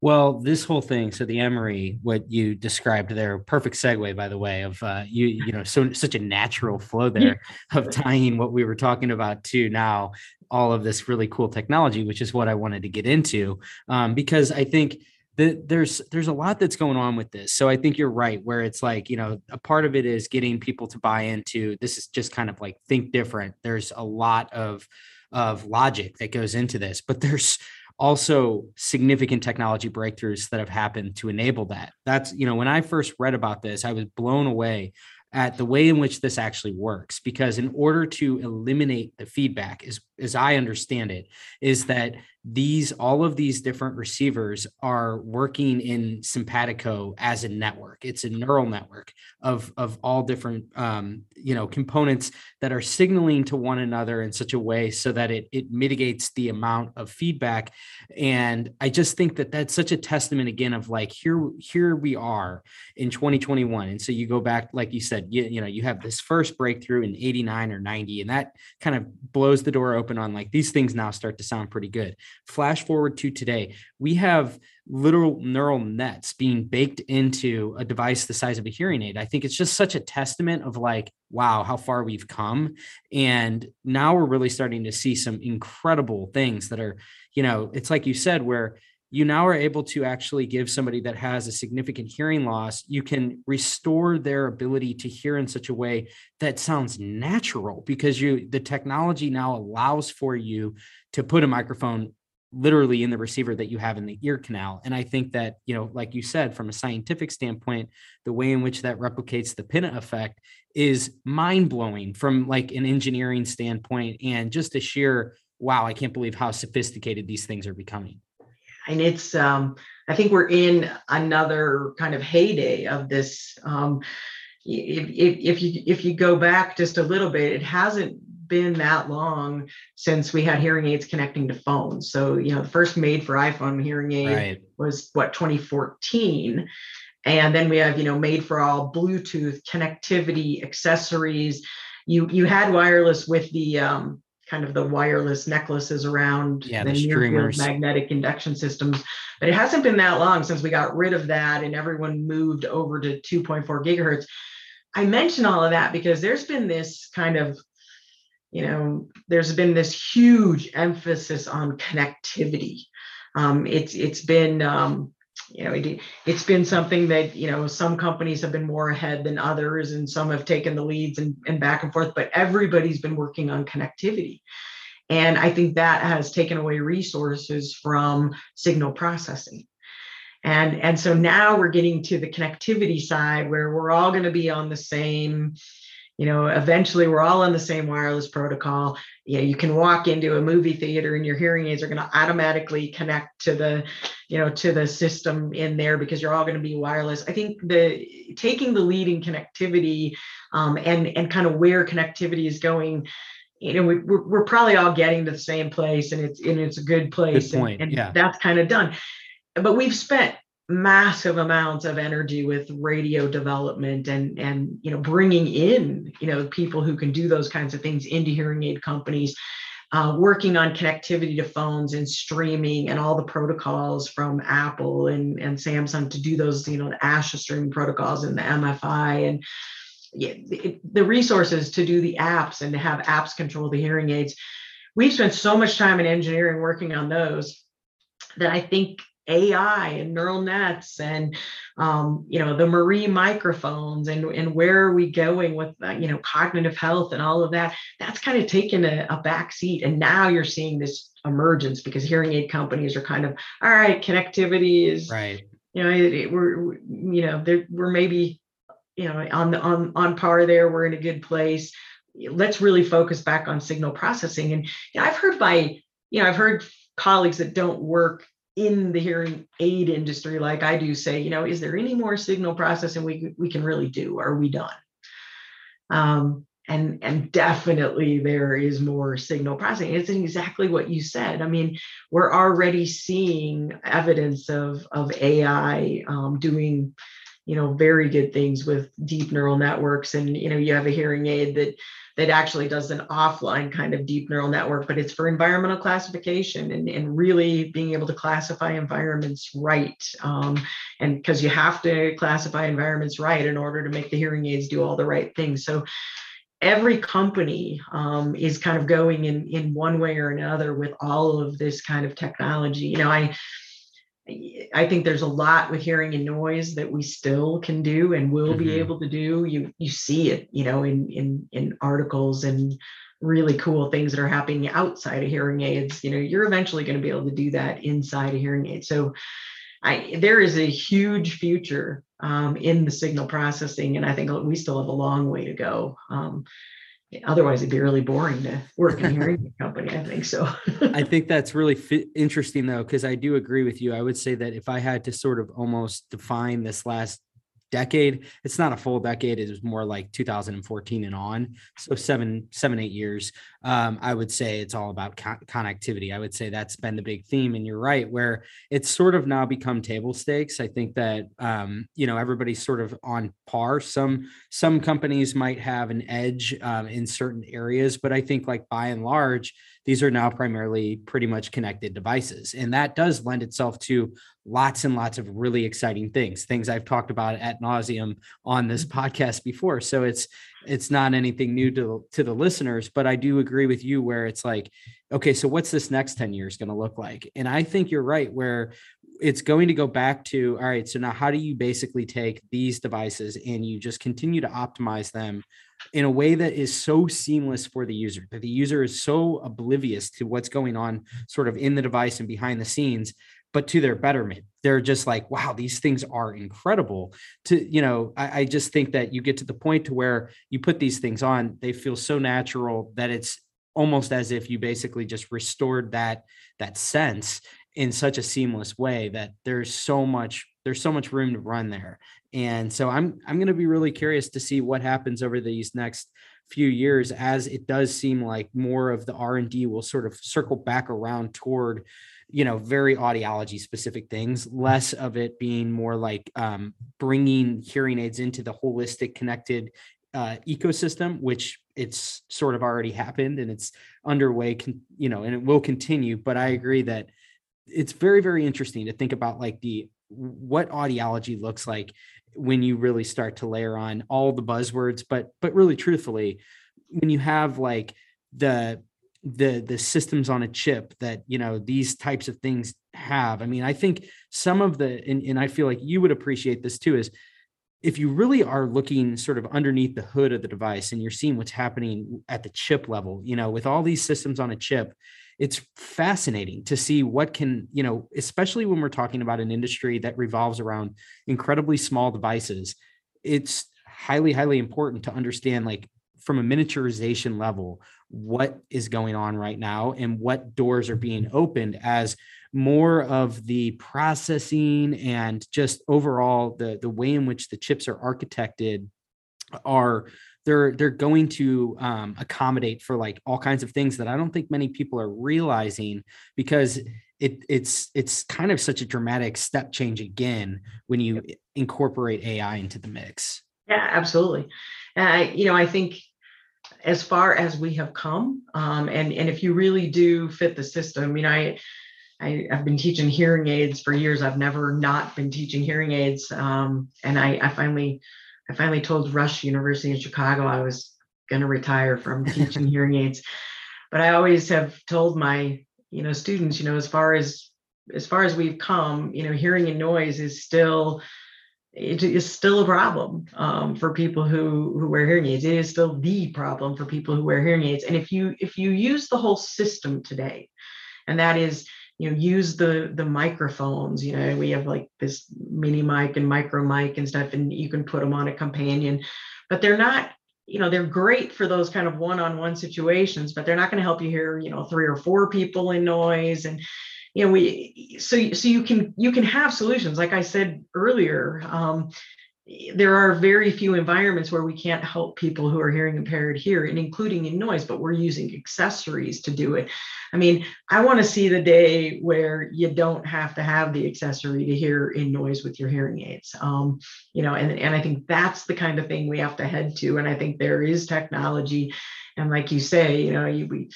Well this whole thing so the emory what you described there perfect segue by the way of uh, you you know so such a natural flow there of tying what we were talking about to now all of this really cool technology which is what i wanted to get into. Um, because i think the, there's there's a lot that's going on with this. So I think you're right, where it's like you know a part of it is getting people to buy into this is just kind of like think different. There's a lot of of logic that goes into this, but there's also significant technology breakthroughs that have happened to enable that. That's you know when I first read about this, I was blown away at the way in which this actually works because in order to eliminate the feedback is as i understand it is that these all of these different receivers are working in simpatico as a network. It's a neural network of of all different um, you know components that are signaling to one another in such a way so that it it mitigates the amount of feedback. And i just think that that's such a testament again of like here here we are in 2021 and so you go back like you said you, you know you have this first breakthrough in 89 or 90 and that kind of blows the door open on like these things now start to sound pretty good Flash forward to today, we have literal neural nets being baked into a device the size of a hearing aid. I think it's just such a testament of like, wow, how far we've come. And now we're really starting to see some incredible things that are, you know, it's like you said, where you now are able to actually give somebody that has a significant hearing loss, you can restore their ability to hear in such a way that sounds natural because you the technology now allows for you to put a microphone literally in the receiver that you have in the ear canal. And i think that you know like you said from a scientific standpoint the way in which that replicates the pinna effect is mind-blowing from like an engineering standpoint and just a sheer wow i can't believe how sophisticated these things are becoming. And it's um i think we're in another kind of heyday of this um if, if, if you if you go back just a little bit it hasn't been that long since we had hearing aids connecting to phones. So, you know, the first made for iPhone hearing aid right. was what 2014. And then we have, you know, made for all Bluetooth connectivity accessories. You you had wireless with the um, kind of the wireless necklaces around yeah, the, the streamers. magnetic induction systems. But it hasn't been that long since we got rid of that and everyone moved over to 2.4 gigahertz. I mention all of that because there's been this kind of you know, there's been this huge emphasis on connectivity. Um, it's it's been um, you know it, it's been something that you know some companies have been more ahead than others and some have taken the leads and, and back and forth but everybody's been working on connectivity and i think that has taken away resources from signal processing and and so now we're getting to the connectivity side where we're all going to be on the same you know eventually we're all on the same wireless protocol you know you can walk into a movie theater and your hearing aids are going to automatically connect to the you know to the system in there because you're all going to be wireless i think the taking the lead in connectivity um, and and kind of where connectivity is going you know we, we're, we're probably all getting to the same place and it's and it's a good place good point. and, and yeah. that's kind of done but we've spent massive amounts of energy with radio development and and you know bringing in you know people who can do those kinds of things into hearing aid companies uh, working on connectivity to phones and streaming and all the protocols from apple and, and samsung to do those you know the ASHA streaming protocols and the MFi and the resources to do the apps and to have apps control the hearing aids. We've spent so much time in engineering working on those that i think AI and neural nets and um, you know the M&RIE microphones and and where are we going with uh, you know cognitive health and all of that that's kind of taken a, a back seat. And now you're seeing this emergence because hearing aid companies are kind of all right connectivity is right. you know it, it, we're you know we're maybe you know on the on on par there. We're in a good place. Let's really focus back on signal processing. And you know, I've heard by you know I've heard colleagues that don't work in the hearing aid industry like I do say, you know, is there any more signal processing we we can really do? Are we done? Um, and and definitely there is more signal processing. It's exactly what you said. I mean, we're already seeing evidence of of AI um, doing, you know, very good things with deep neural networks. And you know, you have a hearing aid that that actually does an offline kind of deep neural network, but it's for environmental classification and, and really being able to classify environments right. Um, and because you have to classify environments right in order to make the hearing aids do all the right things. So every company um, is kind of going in in one way or another with all of this kind of technology. You know, I I think there's a lot with hearing and noise that we still can do and will mm-hmm. be able to do. You you see it, you know, in in in articles and really cool things that are happening outside of hearing aids. You know, you're eventually going to be able to do that inside a hearing aid. So I there is a huge future um, in the signal processing, and I think we still have a long way to go. Um, otherwise it'd be really boring to work in hearing *laughs* company i think so. *laughs* I think that's really fi- interesting though because i do agree with you. I would say that if i had to sort of almost define this last decade. It's not a full decade. It was more like 2014 and on. So seven, seven, eight years. Um, I would say it's all about con- connectivity. I would say that's been the big theme. And you're right, where it's sort of now become table stakes. I think that um, you know everybody's sort of on par. Some some companies might have an edge um, in certain areas, but I think like by and large, these are now primarily pretty much connected devices. And that does lend itself to lots and lots of really exciting things, things I've talked about at nauseum on this mm-hmm. podcast before. So it's it's not anything new to, to the listeners, but I do agree with you where it's like, okay, so what's this next 10 years going to look like? And I think you're right, where it's going to go back to all right so now how do you basically take these devices and you just continue to optimize them in a way that is so seamless for the user that the user is so oblivious to what's going on sort of in the device and behind the scenes but to their betterment. They're just like wow these things are incredible. To you know I, I just think that you get to the point to where you put these things on they feel so natural that it's almost as if you basically just restored that that sense in such a seamless way that there's so much there's so much room to run there. And so i'm i'm going to be really curious to see what happens over these next few years as it does seem like more of the r&d will sort of circle back around toward you know very audiology specific things less of it being more like um, bringing hearing aids into the holistic connected uh, ecosystem which it's sort of already happened and it's underway can you know and it will continue. But i agree that it's very very interesting to think about like the what audiology looks like when you really start to layer on all the buzzwords but but really truthfully when you have like the the the systems on a chip that you know these types of things have i mean i think some of the and, and i feel like you would appreciate this too is if you really are looking sort of underneath the hood of the device and you're seeing what's happening at the chip level you know with all these systems on a chip it's fascinating to see what can you know especially when we're talking about an industry that revolves around incredibly small devices it's highly highly important to understand like from a miniaturization level what is going on right now and what doors are being opened as more of the processing and just overall the the way in which the chips are architected are they're they're going to um, accommodate for like all kinds of things that I don't think many people are realizing because it it's it's kind of such a dramatic step change again when you incorporate AI into the mix. Yeah, absolutely. Uh, you know, I think as far as we have come, um, and and if you really do fit the system, I mean, I, I have been teaching hearing aids for years. I've never not been teaching hearing aids, um, and I, I finally I finally told Rush University in Chicago I was going to retire from *laughs* teaching hearing aids. But I always have told my, you know, students, you know, as far as as far as we've come, you know, hearing and noise is still it is still a problem um, for people who who wear hearing aids. It is still the problem for people who wear hearing aids. And if you if you use the whole system today, and that is you know use the the microphones you know we have like this mini mic and micro mic and stuff and you can put them on a companion. But they're not you know they're great for those kind of one-on-one situations but they're not going to help you hear you know three or four people in noise and you know we so so you can you can have solutions. Like i said earlier um, there are very few environments where we can't help people who are hearing impaired here and including in noise but we're using accessories to do it i mean i want to see the day where you don't have to have the accessory to hear in noise with your hearing aids um, you know and, and i think that's the kind of thing we have to head to and i think there is technology and like you say you know you, we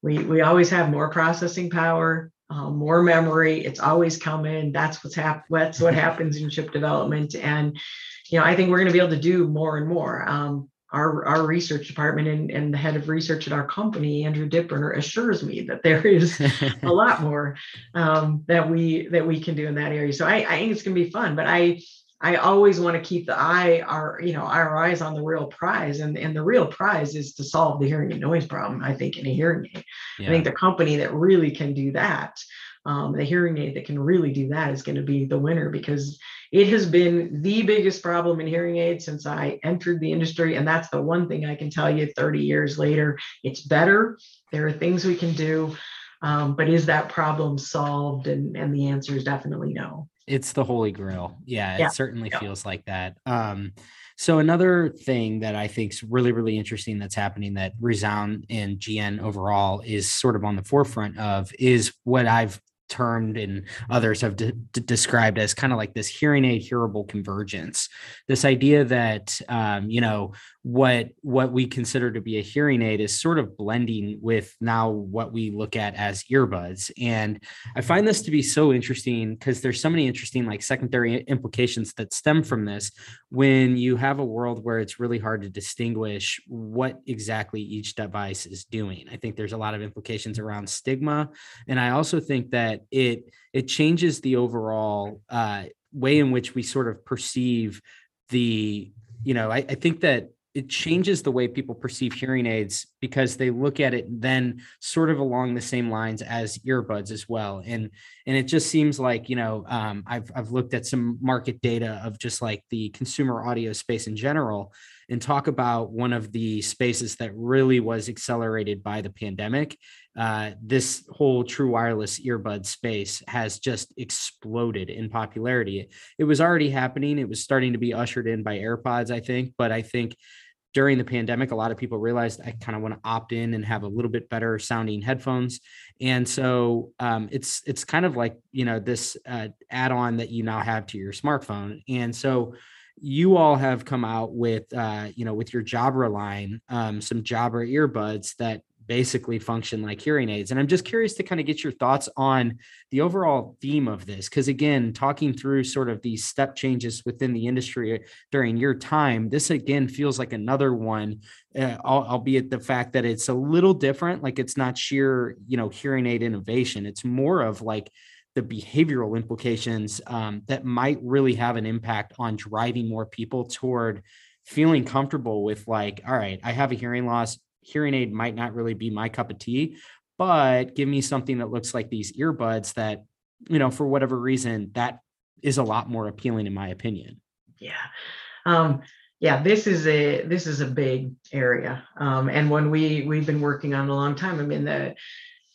we we always have more processing power um, more memory. It's always coming. That's what's hap- That's what happens in chip development, and you know, I think we're going to be able to do more and more. Um, our, our research department and, and the head of research at our company, Andrew Dittberner, assures me that there is *laughs* a lot more um, that we that we can do in that area. So I, I think it's going to be fun. But I I always want to keep the eye our you know our eyes on the real prize, and and the real prize is to solve the hearing and noise problem. I think in a hearing aid, yeah. I think the company that really can do that um, the hearing aid that can really do that is going to be the winner because it has been the biggest problem in hearing aids since I entered the industry. And that's the one thing I can tell you 30 years later. It's better. There are things we can do. Um, but is that problem solved? And, and the answer is definitely no. It's the holy grail. Yeah, it yeah. certainly yeah. feels like that. Um, so another thing that I think is really, really interesting that's happening that ReSound and GN overall is sort of on the forefront of is what I've termed and others have de- de- described as kind of like this hearing aid hearable convergence. This idea that um, you know what what we consider to be a hearing aid is sort of blending with now what we look at as earbuds. And i find this to be so interesting because there's so many interesting like secondary implications that stem from this when you have a world where it's really hard to distinguish what exactly each device is doing. I think there's a lot of implications around stigma. And i also think that it it changes the overall uh, way in which we sort of perceive the you know I, I think that it changes the way people perceive hearing aids because they look at it then sort of along the same lines as earbuds as well. And and it just seems like you know um, I've, I've looked at some market data of just like the consumer audio space in general and talk about one of the spaces that really was accelerated by the pandemic uh, this whole true wireless earbud space has just exploded in popularity it was already happening it was starting to be ushered in by airpods i think but i think during the pandemic, a lot of people realized I kind of want to opt in and have a little bit better sounding headphones. And so um, it's it's kind of like you know this uh, add-on that you now have to your smartphone. And so you all have come out with uh, you know with your Jabra line um, some Jabra earbuds that basically function like hearing aids. And I'm just curious to kind of get your thoughts on the overall theme of this. Because again, talking through sort of these step changes within the industry during your time, this again feels like another one, uh, albeit the fact that it's a little different. Like it's not sheer, you know, hearing aid innovation. It's more of like, the behavioral implications um, that might really have an impact on driving more people toward feeling comfortable with like all right i have a hearing loss hearing aid might not really be my cup of tea, but give me something that looks like these earbuds that, you know, for whatever reason, that is a lot more appealing in my opinion. Yeah. Um, yeah, this is a this is a big area. Um, and when we we've been working on a long time. I mean, the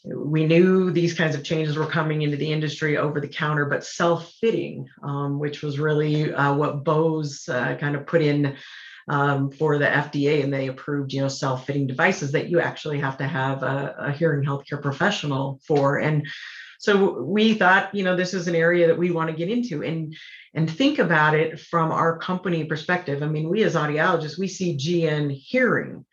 we knew these kinds of changes were coming into the industry over the counter, but self-fitting, um, which was really uh, what Bose uh, kind of put in um, for the FDA, and they approved, you know, self-fitting devices that you actually have to have a, a hearing healthcare professional for. And so we thought, you know, this is an area that we want to get into and and think about it from our company perspective. I mean, we as audiologists, we see GN hearing.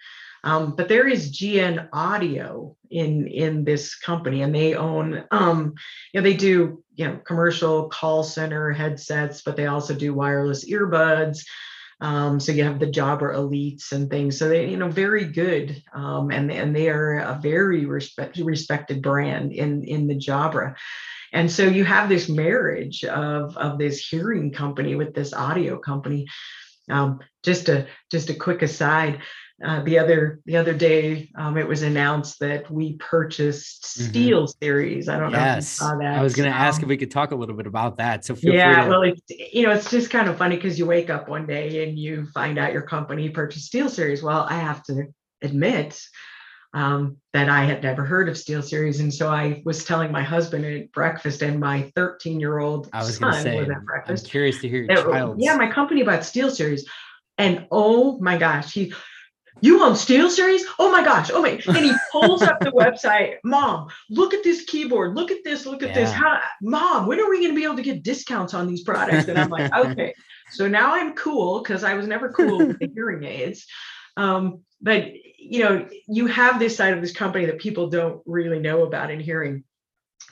Um, but there is GN Audio in in this company, and they own, um, you know, they do you know commercial call center headsets, but they also do wireless earbuds. Um, so you have the Jabra elites and things. So they, you know, very good. Um, and, and they are a very respect, respected brand in, in the Jabra. And so you have this marriage of, of this hearing company with this audio company. Um, just a just a quick aside. Uh, the other the other day um, it was announced that we purchased mm-hmm. Steel mm-hmm. Series. I don't yes. know if you saw that. I was going to um, ask if we could talk a little bit about that. So yeah, to- well, it's you know it's just kind of funny because you wake up one day and you find out your company purchased SteelSeries. Well, I have to admit um, that I had never heard of SteelSeries, and so I was telling my husband at breakfast and my 13 year old I was son say, was at breakfast. I'm curious to hear your child. Yeah, my company bought SteelSeries, and oh my gosh, he you own SteelSeries? Oh my gosh. Oh my. And he pulls up the website. Mom, look at this keyboard. Look at this. Look at yeah. this. How, Mom, when are we going to be able to get discounts on these products? And I'm like, *laughs* okay. So now I'm cool because I was never cool with the hearing aids. Um, but you know, you have this side of this company that people don't really know about in hearing.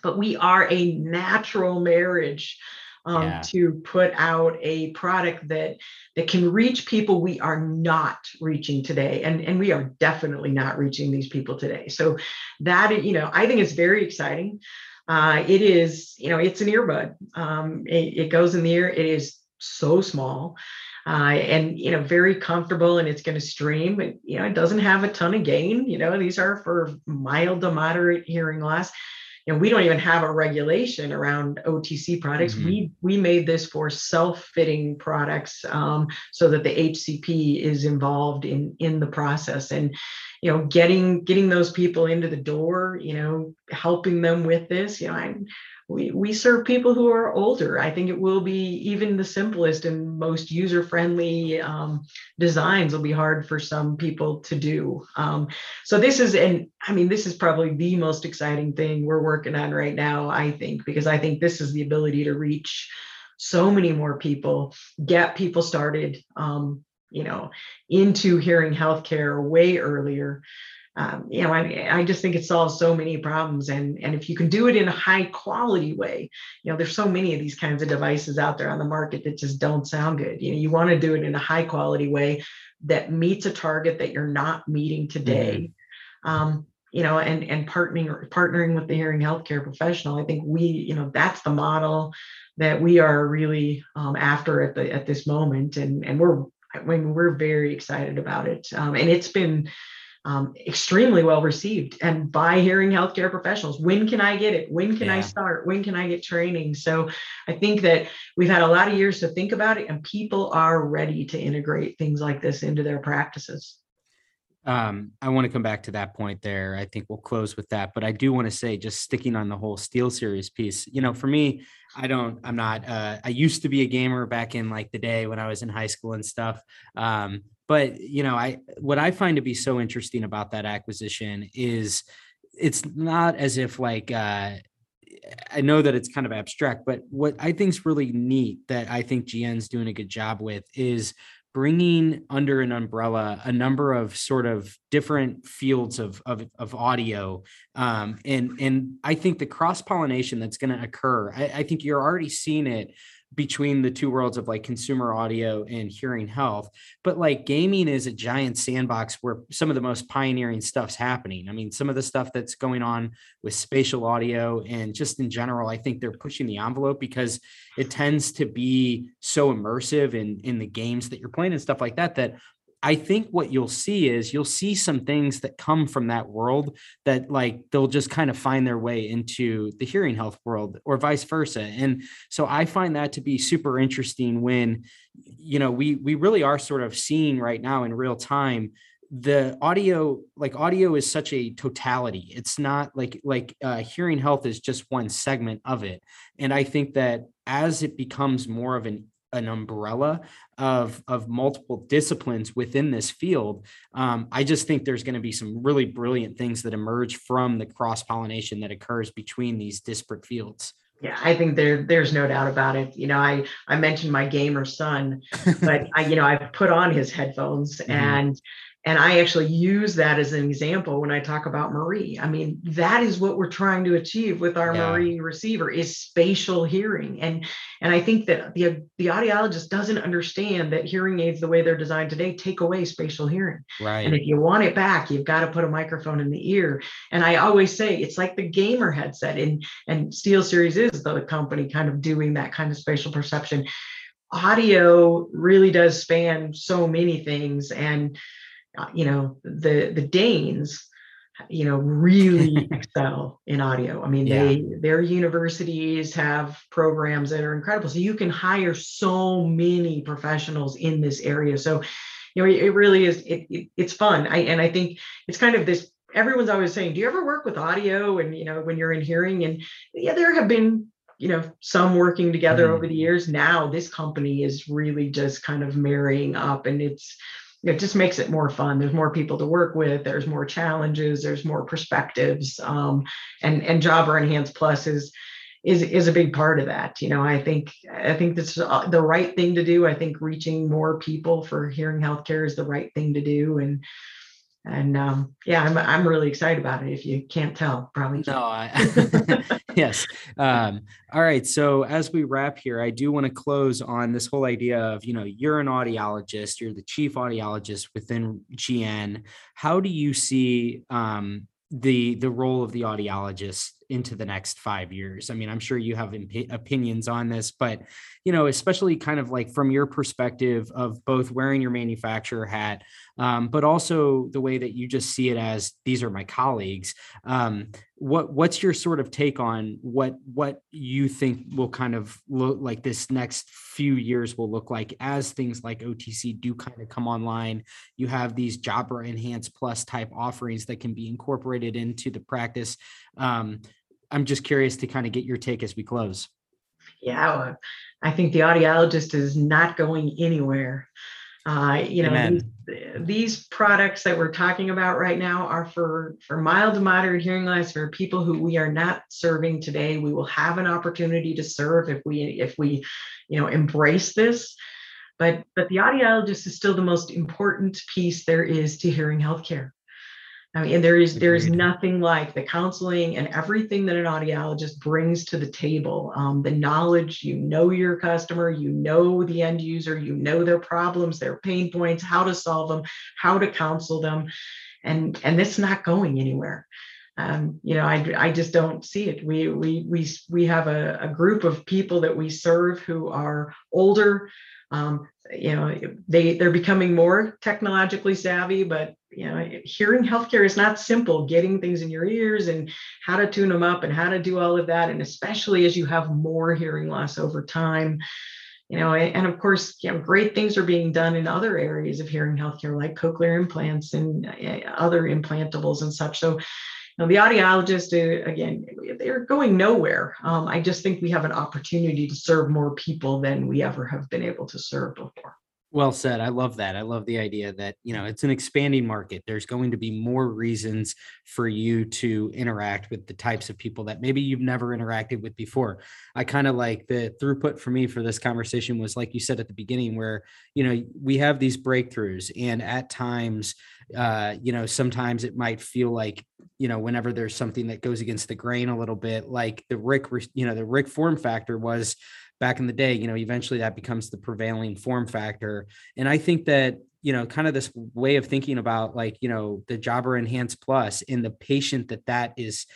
But we are a natural marriage um, yeah. to put out a product that that can reach people we are not reaching today and and we are definitely not reaching these people today. So that you know i think it's very exciting. Uh, it is you know it's an earbud. Um, it, it goes in the ear it is so small uh, and you know very comfortable and it's going to stream. But you know it doesn't have a ton of gain. You know these are for mild to moderate hearing loss you know, we don't even have a regulation around OTC products. Mm-hmm. We we made this for self-fitting products um, so that the HCP is involved in in the process and you know getting getting those people into the door, you know, helping them with this. You know, I we, we serve people who are older. I think it will be even the simplest and most user friendly um, designs will be hard for some people to do. Um, so this is, and I mean, this is probably the most exciting thing we're working on right now, I think, because I think this is the ability to reach so many more people, get people started, um, you know, into hearing healthcare way earlier um, you know, I, I just think it solves so many problems. And, and if you can do it in a high quality way, you know, there's so many of these kinds of devices out there on the market that just don't sound good. You know, you want to do it in a high quality way that meets a target that you're not meeting today. Mm-hmm. Um, you know, and and partnering partnering with the hearing healthcare professional. I think we, you know, that's the model that we are really um, after at the at this moment, and and we're I mean, we're very excited about it, um, and it's been um, extremely well received and by hearing healthcare professionals. When can I get it? When can yeah. I start? When can I get training? So I think that we've had a lot of years to think about it, and people are ready to integrate things like this into their practices. Um, I want to come back to that point there. I think we'll close with that, but I do want to say, just sticking on the whole SteelSeries piece, you know, for me, I don't, I'm not, uh, I used to be a gamer back in like the day when I was in high school and stuff. Um, but you know, I what I find to be so interesting about that acquisition is it's not as if like uh I know that it's kind of abstract, but what I think is really neat that I think GN's doing a good job with is bringing under an umbrella a number of sort of different fields of of, of audio um, and and i think the cross pollination that's going to occur I, I, think you're already seeing it between the two worlds of like consumer audio and hearing health but like gaming is a giant sandbox where some of the most pioneering stuff's happening. I mean some of the stuff that's going on with spatial audio and just in general i think they're pushing the envelope because it tends to be so immersive in in the games that you're playing and stuff like that that I think what you'll see is you'll see some things that come from that world that like they'll just kind of find their way into the hearing health world or vice versa. And so I find that to be super interesting when you know we we really are sort of seeing right now in real time the audio like audio is such a totality it's not like like uh, hearing health is just one segment of it and i think that as it becomes more of an an umbrella of of multiple disciplines within this field um, i just think there's going to be some really brilliant things that emerge from the cross pollination that occurs between these disparate fields yeah i think there there's no doubt about it you know i i mentioned my gamer son *laughs* but i you know i've put on his headphones mm-hmm. and and I actually use that as an example when I talk about M&RIE. I mean, that is what we're trying to achieve with our yeah. M&RIE receiver is spatial hearing. And and I think that the the audiologist doesn't understand that hearing aids the way they're designed today take away spatial hearing. Right. And if you want it back, you've got to put a microphone in the ear. And I always say it's like the gamer headset and and SteelSeries is the company kind of doing that kind of spatial perception. Audio really does span so many things and you know the the Danes you know really *laughs* excel in audio. I mean yeah. they their universities have programs that are incredible. So you can hire so many professionals in this area. So you know it, really is it, it, it's fun. I and i think it's kind of this everyone's always saying do you ever work with audio and you know when you're in hearing? And yeah there have been you know some working together mm. over the years. Now this company is really just kind of marrying up and it's it just makes it more fun. There's more people to work with. There's more challenges. There's more perspectives. Um, and and Jabra Enhance Plus is is is a big part of that. You know, I think I think that's uh, the right thing to do. I think reaching more people for hearing healthcare is the right thing to do. And and um, yeah, I'm I'm really excited about it. If you can't tell, probably. No, I, *laughs* *laughs* yes. Um, all right. So as we wrap here, I do want to close on this whole idea of you know you're an audiologist, you're the chief audiologist within GN. How do you see um, the the role of the audiologist into the next five years. I mean i'm sure you have imp- opinions on this but you know especially kind of like from your perspective of both wearing your manufacturer hat um, but also the way that you just see it as these are my colleagues. Um, what what's your sort of take on what what you think will kind of look like this next few years will look like as things like OTC do kind of come online? You have these Jabra Enhance Plus type offerings that can be incorporated into the practice um, I'm just curious to kind of get your take as we close yeah I think the audiologist is not going anywhere uh, you know, these, these, products that we're talking about right now are for for mild to moderate hearing loss for people who we are not serving today. We will have an opportunity to serve if we if we, you know, embrace this. But but the audiologist is still the most important piece there is to hearing healthcare. I mean, and there is there is nothing like the counseling and everything that an audiologist brings to the table. Um, the knowledge, you know your customer, you know the end user, you know their problems, their pain points, how to solve them, how to counsel them. and and it's not going anywhere um, you know, I, I just don't see it. We we we we have a, a group of people that we serve who are older. Um, you know, they they're becoming more technologically savvy, but you know, hearing healthcare is not simple. Getting things in your ears and how to tune them up and how to do all of that, and especially as you have more hearing loss over time. You know, and of course, you know, great things are being done in other areas of hearing healthcare, like cochlear implants and uh, other implantables and such. So, you know, the audiologists, uh, again, they're going nowhere. Um, I just think we have an opportunity to serve more people than we ever have been able to serve before. Well said. I love that. I love the idea that, you know, it's an expanding market. There's going to be more reasons for you to interact with the types of people that maybe you've never interacted with before. I kind of like the throughput for me for this conversation was like you said at the beginning where, you know, we have these breakthroughs and at times uh, you know, sometimes it might feel like, you know, whenever there's something that goes against the grain a little bit, like the RIC, you know, the RIC form factor was back in the day, you know, eventually that becomes the prevailing form factor. And I think that, you know, kind of this way of thinking about like, you know, the Jabra Enhance Plus in the patient that that is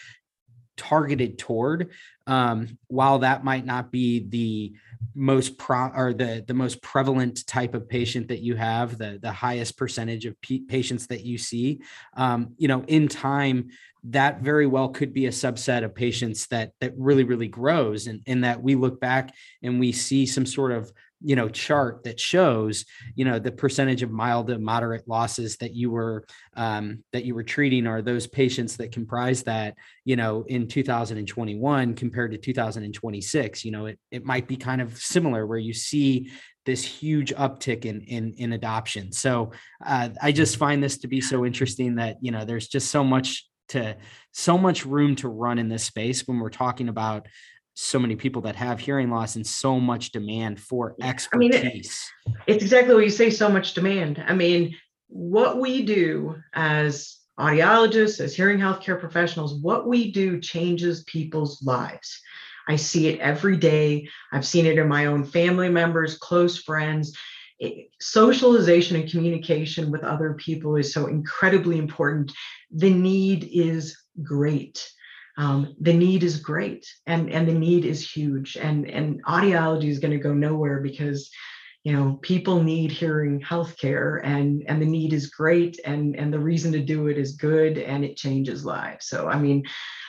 targeted toward um, while that might not be the most pro or the the most prevalent type of patient that you have the the highest percentage of p- patients that you see um, you know in time that very well could be a subset of patients that that really really grows and in that we look back and we see some sort of you know chart that shows you know the percentage of mild to moderate losses that you were um, that you were treating are those patients that comprise that you know in 2021 compared to 2026 you know it, it might be kind of similar where you see this huge uptick in in, in adoption. So uh, i just find this to be so interesting that you know there's just so much to so much room to run in this space when we're talking about so many people that have hearing loss and so much demand for expertise. I mean, it, it's exactly what you say so much demand. I mean, what we do as audiologists, as hearing healthcare professionals, what we do changes people's lives. I see it every day. I've seen it in my own family members, close friends. Socialization and communication with other people is so incredibly important. The need is great. Um, the need is great and and the need is huge and and audiology is going to go nowhere because you know people need hearing healthcare and and the need is great and and the reason to do it is good and it changes lives. So i mean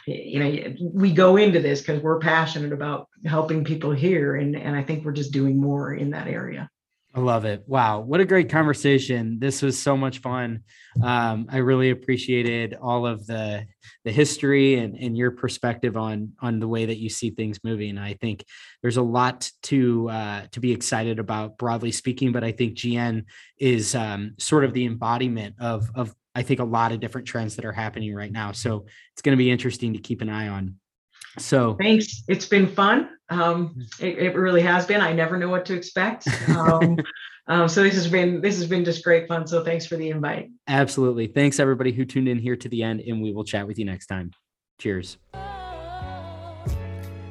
you know we go into this because we're passionate about helping people hear and and i think we're just doing more in that area I love it. Wow. What a great conversation. This was so much fun. Um, I really appreciated all of the the history and, and your perspective on on the way that you see things moving. I think there's a lot to uh, to be excited about broadly speaking, but I think GN is um, sort of the embodiment of of I think a lot of different trends that are happening right now. So it's going to be interesting to keep an eye on. So thanks. It's been fun. Um, it, it, really has been. I never know what to expect. Um, *laughs* um, so this has been this has been just great fun. So thanks for the invite. Absolutely. Thanks everybody who tuned in here to the end, and we will chat with you next time. Cheers.